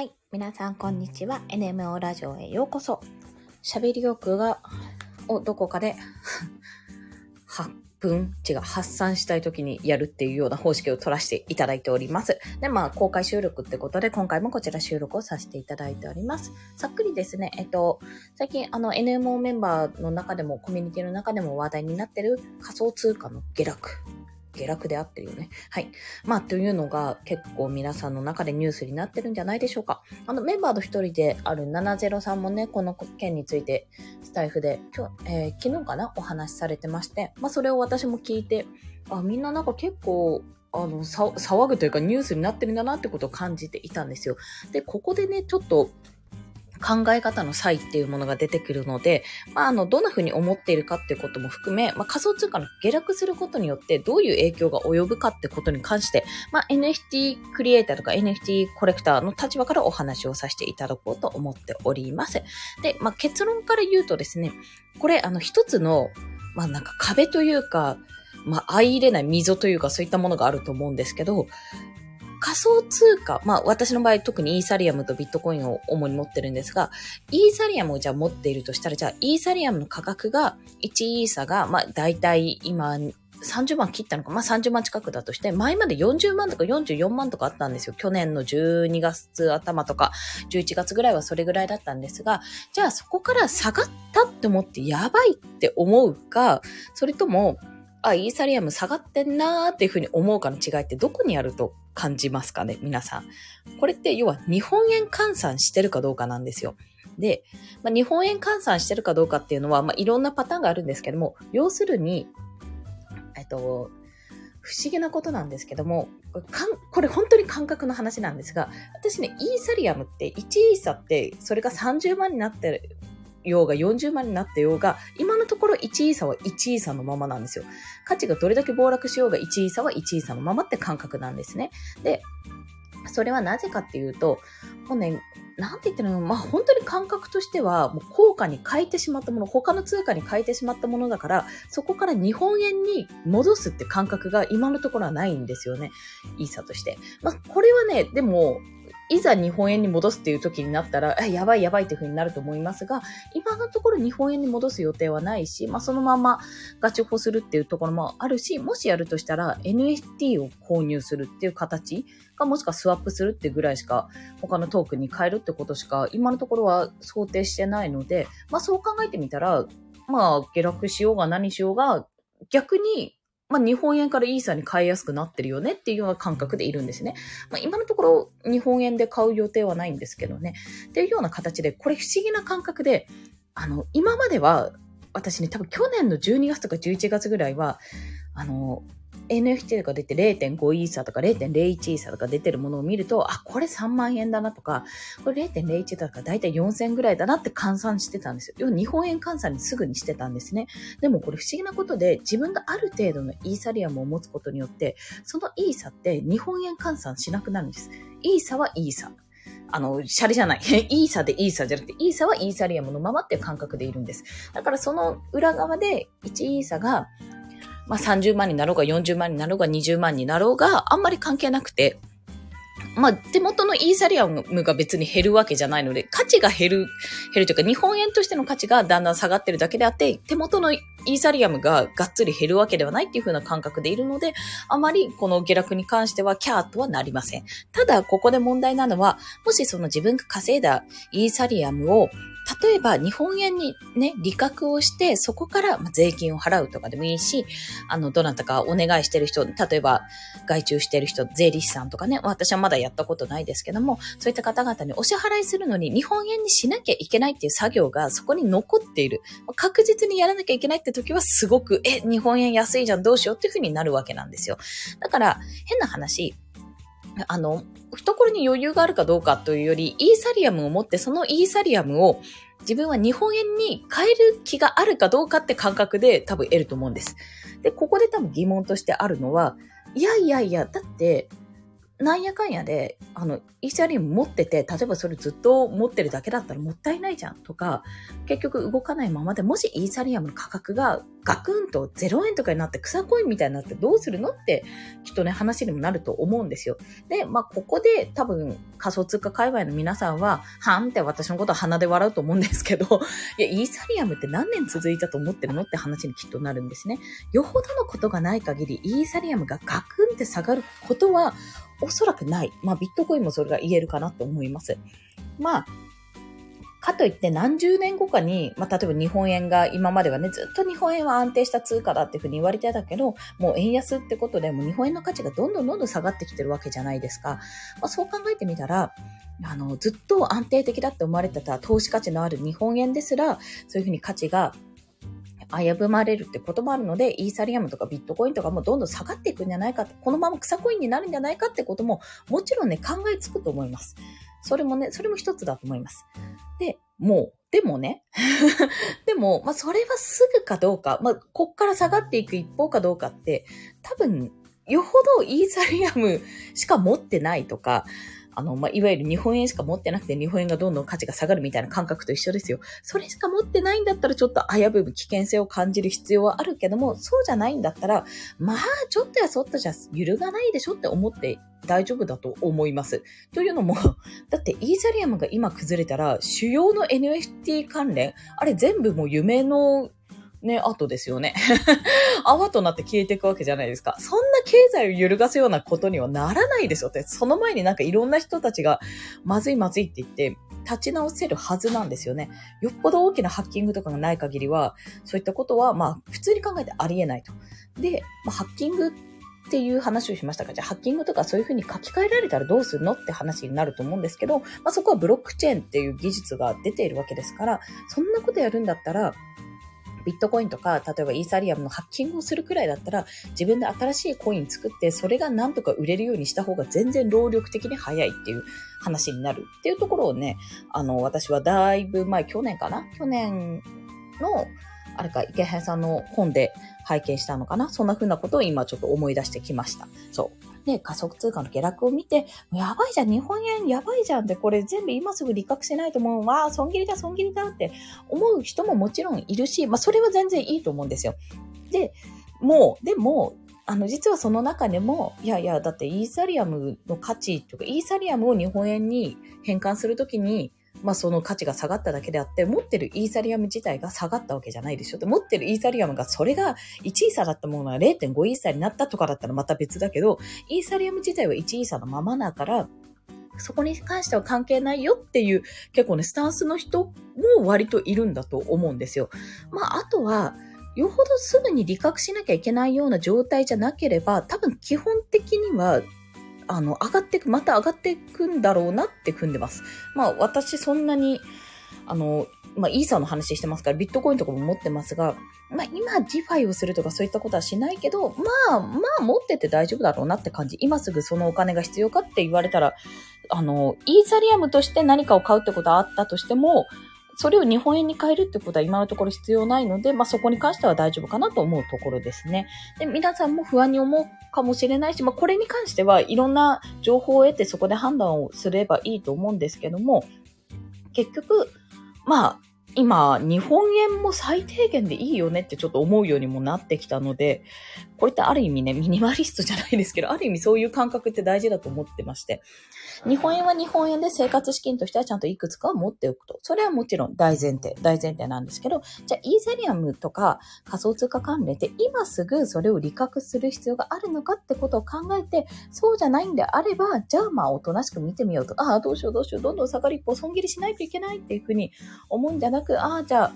はい。皆さん、こんにちは。NMO ラジオへようこそ。喋り欲が、をどこかで 発分、違う、発散したい時にやるっていうような方式を取らせていただいております。で、まあ、公開収録ってことで、今回もこちら収録をさせていただいております。さっくりですね、えっと、最近、あの、NMO メンバーの中でも、コミュニティの中でも話題になってる仮想通貨の下落下落であってるよね。はい。まあ、というのが結構皆さんの中でニュースになってるんじゃないでしょうか。あの、メンバーの一人である703もね、この件についてスタイフで今日、えー、昨日かな？お話しされてまして、まあ、それを私も聞いて、あ、みんななんか結構、あの、騒ぐというかニュースになってるんだなってことを感じていたんですよ。で、ここでね、ちょっと考え方の差異っていうものが出てくるので、まあ、あの、どんな風に思っているかっていうことも含め、まあ、仮想通貨の下落することによってどういう影響が及ぶかってことに関して、まあ、NFT クリエイターとか NFT コレクターの立場からお話をさせていただこうと思っております。で、まあ、結論から言うとですね、これ、あの、一つの、まあ、なんか壁というか、まあ、相入れない溝というかそういったものがあると思うんですけど、仮想通貨、まあ私の場合特にイーサリアムとビットコインを主に持ってるんですが、イーサリアムをじゃあ持っているとしたら、じゃあイーサリアムの価格が、1イーサが、まあ大体今、30万切ったのか、まあ、30万近くだとして、前まで40万とか44万とかあったんですよ。去年の12月頭とか、11月ぐらいはそれぐらいだったんですが、じゃあそこから下がったって思ってやばいって思うか、それとも、あ、イーサリアム下がってんなーっていうふうに思うかの違いってどこにあると感じますかね皆さん。これって要は日本円換算してるかどうかなんですよ。で、まあ、日本円換算してるかどうかっていうのは、まあ、いろんなパターンがあるんですけども、要するに、えっと、不思議なことなんですけども、これ本当に感覚の話なんですが、私ね、イーサリアムって1イーサって、それが30万になってるようが40万になってようが、今のところ1イーサは1イーサのままなんですよ。価値がどれだけ暴落しようが1イーサは1イーサのままって感覚なんですね。で、それはなぜかっていうと、もうね、なんて言ってるのまあ本当に感覚としては、もう効果に変えてしまったもの、他の通貨に変えてしまったものだから、そこから日本円に戻すって感覚が今のところはないんですよね。イーサとして。まあこれはね、でも、いざ日本円に戻すっていう時になったら、やばいやばいっていう風になると思いますが、今のところ日本円に戻す予定はないし、まあそのままガチホするっていうところもあるし、もしやるとしたら NFT を購入するっていう形か、もしくはスワップするってぐらいしか、他のトークに変えるってことしか、今のところは想定してないので、まあそう考えてみたら、まあ下落しようが何しようが、逆にまあ、日本円からイーサに買いやすくなってるよねっていうような感覚でいるんですね。まあ、今のところ日本円で買う予定はないんですけどね。っていうような形で、これ不思議な感覚で、あの、今までは、私ね、多分去年の12月とか11月ぐらいは、あの、NFT とか出て0.5イーサとか0.01イーサとか出てるものを見ると、あ、これ3万円だなとか、これ0.01だからだいたい4000円ぐらいだなって換算してたんですよ。要は日本円換算にすぐにしてたんですね。でもこれ不思議なことで、自分がある程度のイーサリアムを持つことによって、そのイーサって日本円換算しなくなるんです。イーサはイーサ。あの、シャレじゃない。イーサでイーサじゃなくて、イーサはイーサリアムのままっていう感覚でいるんです。だからその裏側で1イーサがまあ、30万になろうが40万になろうが20万になろうがあんまり関係なくて、まあ、手元のイーサリアムが別に減るわけじゃないので、価値が減る、減るというか、日本円としての価値がだんだん下がってるだけであって、手元のイーサリアムががっつり減るわけではないっていう風な感覚でいるので、あまりこの下落に関してはキャーとはなりません。ただ、ここで問題なのは、もしその自分が稼いだイーサリアムを例えば日本円にね、利確をして、そこから税金を払うとかでもいいし、あの、どなたかお願いしてる人、例えば外注してる人、税理士さんとかね、私はまだやったことないですけども、そういった方々にお支払いするのに日本円にしなきゃいけないっていう作業がそこに残っている。確実にやらなきゃいけないって時はすごく、え、日本円安いじゃん、どうしようっていうふうになるわけなんですよ。だから、変な話、あの、懐に余裕があるかどうかというより、イーサリアムを持って、そのイーサリアムを自分は日本円に変える気があるかどうかって感覚で多分得ると思うんです。で、ここで多分疑問としてあるのは、いやいやいや、だって、なんやかんやで、あの、イーサリアム持ってて、例えばそれずっと持ってるだけだったらもったいないじゃんとか、結局動かないままで、もしイーサリアムの価格がガクンと0円とかになって草コインみたいになってどうするのって、きっとね、話にもなると思うんですよ。で、まあ、ここで多分仮想通貨界隈の皆さんは、はんって私のことは鼻で笑うと思うんですけど、いや、イーサリアムって何年続いたと思ってるのって話にきっとなるんですね。よほどのことがない限り、イーサリアムがガクンって下がることは、おそらくない。まあ、ビットコインもそれが言えるかなと思います。まあ、かといって何十年後かに、まあ、例えば日本円が今まではね、ずっと日本円は安定した通貨だっていうふうに言われてたけど、もう円安ってことでも日本円の価値がどんどんどんどん下がってきてるわけじゃないですか。まあ、そう考えてみたら、あの、ずっと安定的だって思われてた投資価値のある日本円ですら、そういうふうに価値が危ぶまれるってこともあるので、イーサリアムとかビットコインとかもどんどん下がっていくんじゃないか、このまま草コインになるんじゃないかってことも、もちろんね、考えつくと思います。それもね、それも一つだと思います。で、もう、でもね、でも、まあ、それはすぐかどうか、まあ、こっから下がっていく一方かどうかって、多分、よほどイーサリアムしか持ってないとか、あの、まあ、いわゆる日本円しか持ってなくて日本円がどんどん価値が下がるみたいな感覚と一緒ですよ。それしか持ってないんだったらちょっと危ぶむ危険性を感じる必要はあるけども、そうじゃないんだったら、まあ、ちょっとやそっとじゃ揺るがないでしょって思って大丈夫だと思います。というのも、だってイーサリアムが今崩れたら、主要の NFT 関連、あれ全部もう夢のね、後ですよね。泡となって消えていくわけじゃないですか。そんな経済を揺るがすようなことにはならないでしょって。その前になんかいろんな人たちが、まずいまずいって言って、立ち直せるはずなんですよね。よっぽど大きなハッキングとかがない限りは、そういったことは、まあ、普通に考えてありえないと。で、まあ、ハッキングっていう話をしましたが、じゃあハッキングとかそういうふうに書き換えられたらどうするのって話になると思うんですけど、まあ、そこはブロックチェーンっていう技術が出ているわけですから、そんなことやるんだったら、ビットコインとか、例えばイーサリアムのハッキングをするくらいだったら、自分で新しいコイン作って、それがなんとか売れるようにした方が全然労力的に早いっていう話になる。っていうところをね、あの、私はだいぶ前、去年かな？去年の、あれか、池原さんの本で拝見したのかな？そんな風なことを今ちょっと思い出してきました。そう。で、加速通貨の下落を見て、やばいじゃん、日本円やばいじゃんって、これ全部今すぐ理覚しないともう、わあ、損切りだ、損切りだって思う人ももちろんいるし、まあ、それは全然いいと思うんですよ。で、もう、でも、あの、実はその中でも、いやいや、だってイーサリアムの価値とか、イーサリアムを日本円に変換するときに、まあその価値が下がっただけであって、持ってるイーサリアム自体が下がったわけじゃないでしょ。で持ってるイーサリアムがそれが1イーサだったものが0.5イーサになったとかだったらまた別だけど、イーサリアム自体は1イーサのままだから、そこに関しては関係ないよっていう結構ね、スタンスの人も割といるんだと思うんですよ。まああとは、よほどすぐに理覚しなきゃいけないような状態じゃなければ、多分基本的にはあの、上がっていく、また上がっていくんだろうなって踏んでます。まあ、私そんなに、あの、まあ、イーサの話してますから、ビットコインとかも持ってますが、まあ、今、ディファイをするとかそういったことはしないけど、まあ、まあ、持ってて大丈夫だろうなって感じ。今すぐそのお金が必要かって言われたら、あの、イーサリアムとして何かを買うってことはあったとしても、それを日本円に変えるってことは今のところ必要ないので、まあ、そこに関しては大丈夫かなと思うところですね。で、皆さんも不安に思うかもしれないし、まあ、これに関してはいろんな情報を得てそこで判断をすればいいと思うんですけども、結局、まあ、今、日本円も最低限でいいよねってちょっと思うようにもなってきたので、これってある意味ね、ミニマリストじゃないですけど、ある意味そういう感覚って大事だと思ってまして。日本円は日本円で生活資金としてはちゃんといくつかを持っておくと。それはもちろん大前提、大前提なんですけど、じゃあイーサリアムとか仮想通貨関連って今すぐそれを理覚する必要があるのかってことを考えて、そうじゃないんであれば、じゃあまあおとなしく見てみようと。ああ、どうしようどうしよう、どんどん下がりっぽ損切りしないといけないっていうふうに思うんじゃなく、ああ、じゃあ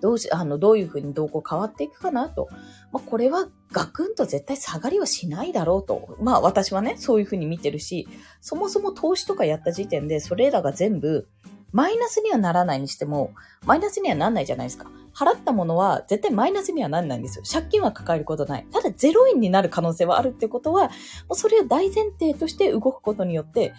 どうし、あの、どういうふうに動向変わっていくかなと。まあ、これはガクンと絶対下がりはしないだろうと。まあ私はね、そういうふうに見てるし、そもそも投資とかやった時点で、それらが全部、マイナスにはならないにしても、マイナスにはなんないじゃないですか。払ったものは絶対マイナスにはなんないんですよ。借金は抱えることない。ただ0円になる可能性はあるってことは、もうそれを大前提として動くことによって、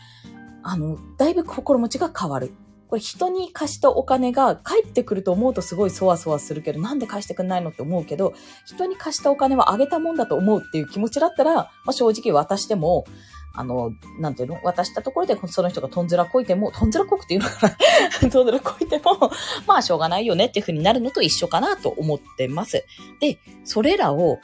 あの、だいぶ心持ちが変わる。これ人に貸したお金が返ってくると思うとすごいそわそわするけど、なんで返してくんないのって思うけど、人に貸したお金はあげたもんだと思うっていう気持ちだったら、まあ、正直渡しても、あの、なんていうの？渡したところで、その人がとんずらこいても、とんずらこくっていうのかな？とんずらこいても、まあ、しょうがないよねっていう風になるのと一緒かなと思ってます。で、それらを、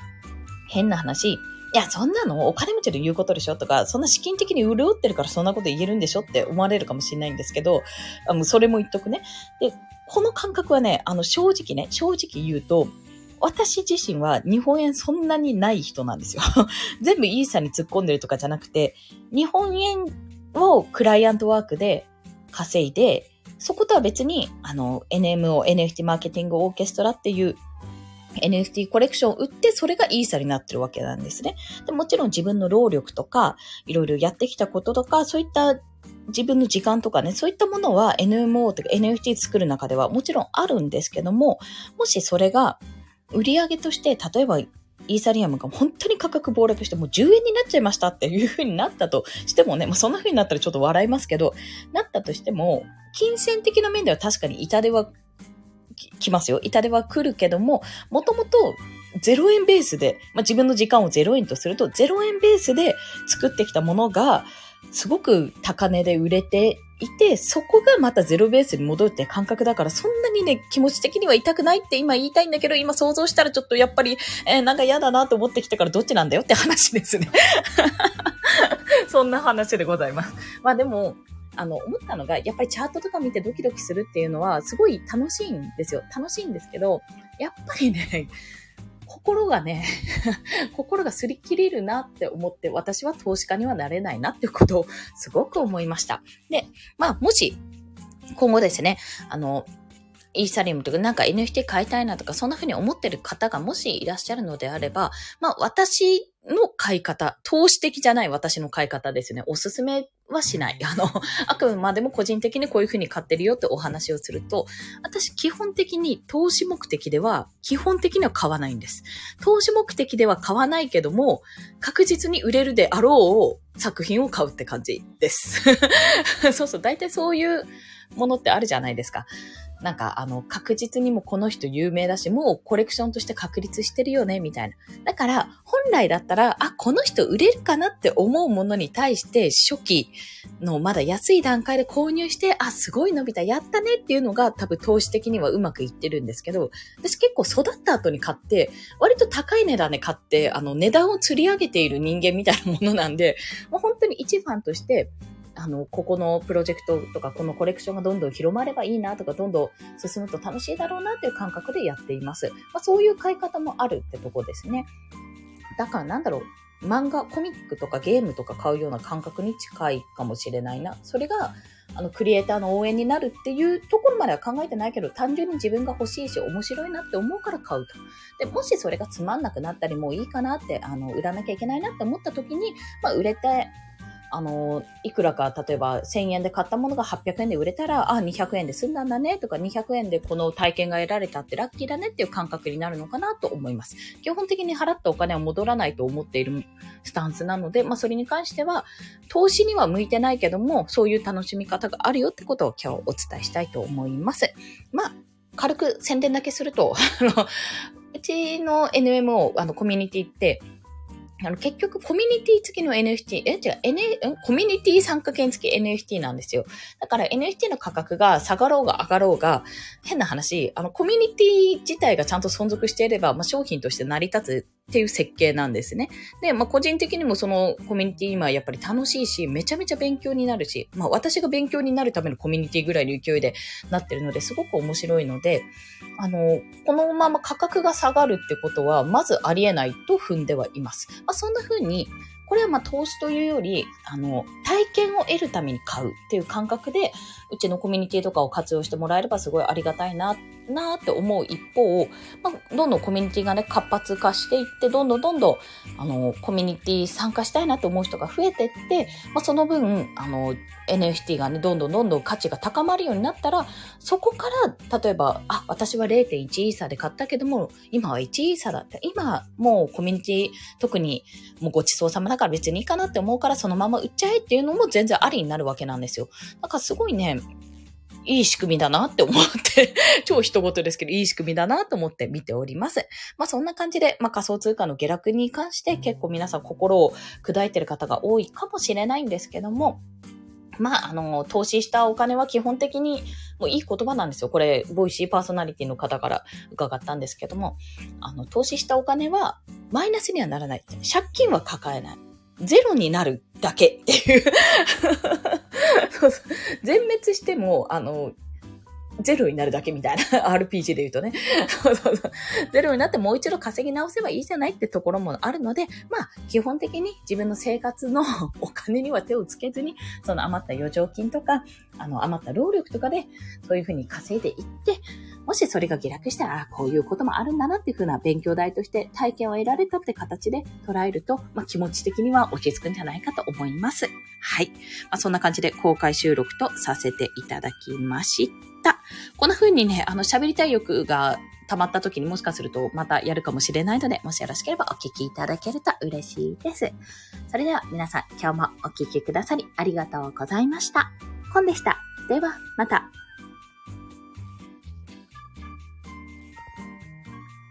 変な話、いや、そんなのお金持ちで言うことでしょとか、そんな資金的に潤ってるからそんなこと言えるんでしょって思われるかもしれないんですけど、あのそれも言っとくね。で、この感覚はね、あの、正直ね、正直言うと、私自身は日本円そんなにない人なんですよ。全部イーサに突っ込んでるとかじゃなくて、日本円をクライアントワークで稼いで、そことは別に、あの、NMO、NFT マーケティングオーケストラっていう NFT コレクションを売って、それがイーサになってるわけなんですね。でもちろん自分の労力とか、いろいろやってきたこととか、そういった自分の時間とかね、そういったものは NMO とか NFT 作る中ではもちろんあるんですけども、もしそれが売り上げとして、例えばイーサリアムが本当に価格暴落してもう10円になっちゃいましたっていう風になったとしてもね、まあ、そんな風になったらちょっと笑いますけど、なったとしても、金銭的な面では確かに痛手は来ますよ。痛手は来るけども、もともと0円ベースで、まあ、自分の時間を0円とすると、0円ベースで作ってきたものが、すごく高値で売れていて、そこがまたゼロベースに戻るって感覚だから、そんなにね、気持ち的には痛くないって今言いたいんだけど、今想像したらちょっとやっぱり、えー、なんか嫌だなと思ってきたからどっちなんだよって話ですね。そんな話でございます。まあでも、あの、思ったのが、やっぱりチャートとか見てドキドキするっていうのは、すごい楽しいんですよ。楽しいんですけど、やっぱりね、心がね、心が擦り切れるなって思って、私は投資家にはなれないなってことをすごく思いました。で、まあ、もし、今後ですね、あの、イーサリアムとかなんか NFT 買いたいなとか、そんな風に思ってる方がもしいらっしゃるのであれば、まあ私の買い方、投資的じゃない私の買い方ですね。おすすめはしない。あの、あくまでも個人的にこういうふうに買ってるよってお話をすると、私基本的に投資目的では、基本的には買わないんです。投資目的では買わないけども、確実に売れるであろう作品を買うって感じです。そうそう、大体そういうものってあるじゃないですか。なんか、あの、確実にもこの人有名だし、もうコレクションとして確立してるよね、みたいな。だから、本来だったら、あ、この人売れるかなって思うものに対して、初期のまだ安い段階で購入して、あ、すごい伸びた、やったねっていうのが多分投資的にはうまくいってるんですけど、私結構育った後に買って、割と高い値段で買って、あの、値段を釣り上げている人間みたいなものなんで、もう本当に一ファンとして、あの、ここのプロジェクトとか、このコレクションがどんどん広まればいいなとか、どんどん進むと楽しいだろうなっていう感覚でやっています。まあ、そういう買い方もあるってとこですね。だからなんだろう、漫画、コミックとかゲームとか買うような感覚に近いかもしれないな。それが、あの、クリエイターの応援になるっていうところまでは考えてないけど、単純に自分が欲しいし、面白いなって思うから買うと。で、もしそれがつまんなくなったり、もういいかなって、あの、売らなきゃいけないなって思った時に、まあ、売れて、あの、いくらか、例えば1000円で買ったものが800円で売れたら、あ、200円で済んだんだねとか、200円でこの体験が得られたってラッキーだねっていう感覚になるのかなと思います。基本的に払ったお金は戻らないと思っているスタンスなので、まあそれに関しては、投資には向いてないけども、そういう楽しみ方があるよってことを今日お伝えしたいと思います。まあ、軽く宣伝だけすると、あのうちの NMO、あの、コミュニティって、あの、結局、コミュニティ付きの NFT、え、違う、N、コミュニティ参加券付き NFT なんですよ。だから NFT の価格が下がろうが上がろうが、変な話、あの、コミュニティ自体がちゃんと存続していれば、まあ、商品として成り立つっていう設計なんですね。で、まあ、個人的にもそのコミュニティ今やっぱり楽しいし、めちゃめちゃ勉強になるし、まあ、私が勉強になるためのコミュニティぐらいの勢いでなってるので、すごく面白いので、あの、このまま価格が下がるってことは、まずありえないと踏んではいます。まあ、そんな風に、これはまあ投資というより、あの、体験を得るために買うっていう感覚で、うちのコミュニティとかを活用してもらえればすごいありがたいな、なって思う一方、まあ、どんどんコミュニティがね、活発化していって、どんどんどんどん、あの、コミュニティ参加したいなと思う人が増えていって、まあ、その分、あの、NFT がね、どんどんどんどん価値が高まるようになったら、そこから、例えば、あ、私は0.1イーサで買ったけども、今は1イーサだって、今、もうコミュニティ、特に、もうごちそうさまだから別にいいかなって思うから、そのまま売っちゃえっていうのも全然ありになるわけなんですよ。だかすごいね、いい仕組みだなって思って、超人事ですけど、いい仕組みだなと思って見ております。まあそんな感じで、まあ仮想通貨の下落に関して結構皆さん心を砕いてる方が多いかもしれないんですけども、まあ、あの、投資したお金は基本的に、もういい言葉なんですよ。これ、ボイシーパーソナリティの方から伺ったんですけども、あの、投資したお金は、マイナスにはならない。借金は抱えない。ゼロになるだけっていう そうそう。全滅しても、あの、ゼロになるだけみたいな。RPG で言うとね。そうそうそうゼロになってもう一度稼ぎ直せばいいじゃないってところもあるので、まあ、基本的に自分の生活のお金には手をつけずに、その余った余剰金とか、あの、余った労力とかで、そういうふうに稼いでいって、もしそれが下落したら、あこういうこともあるんだなっていうふうな勉強代として体験を得られたって形で捉えると、まあ、気持ち的には落ち着くんじゃないかと思います。はい。まあ、そんな感じで公開収録とさせていただきました。こんな風にね、あの、喋りたい欲が溜まった時にもしかするとまたやるかもしれないので、もしよろしければお聞きいただけると嬉しいです。それでは皆さん今日もお聞きくださりありがとうございました。コンでした。ではまた。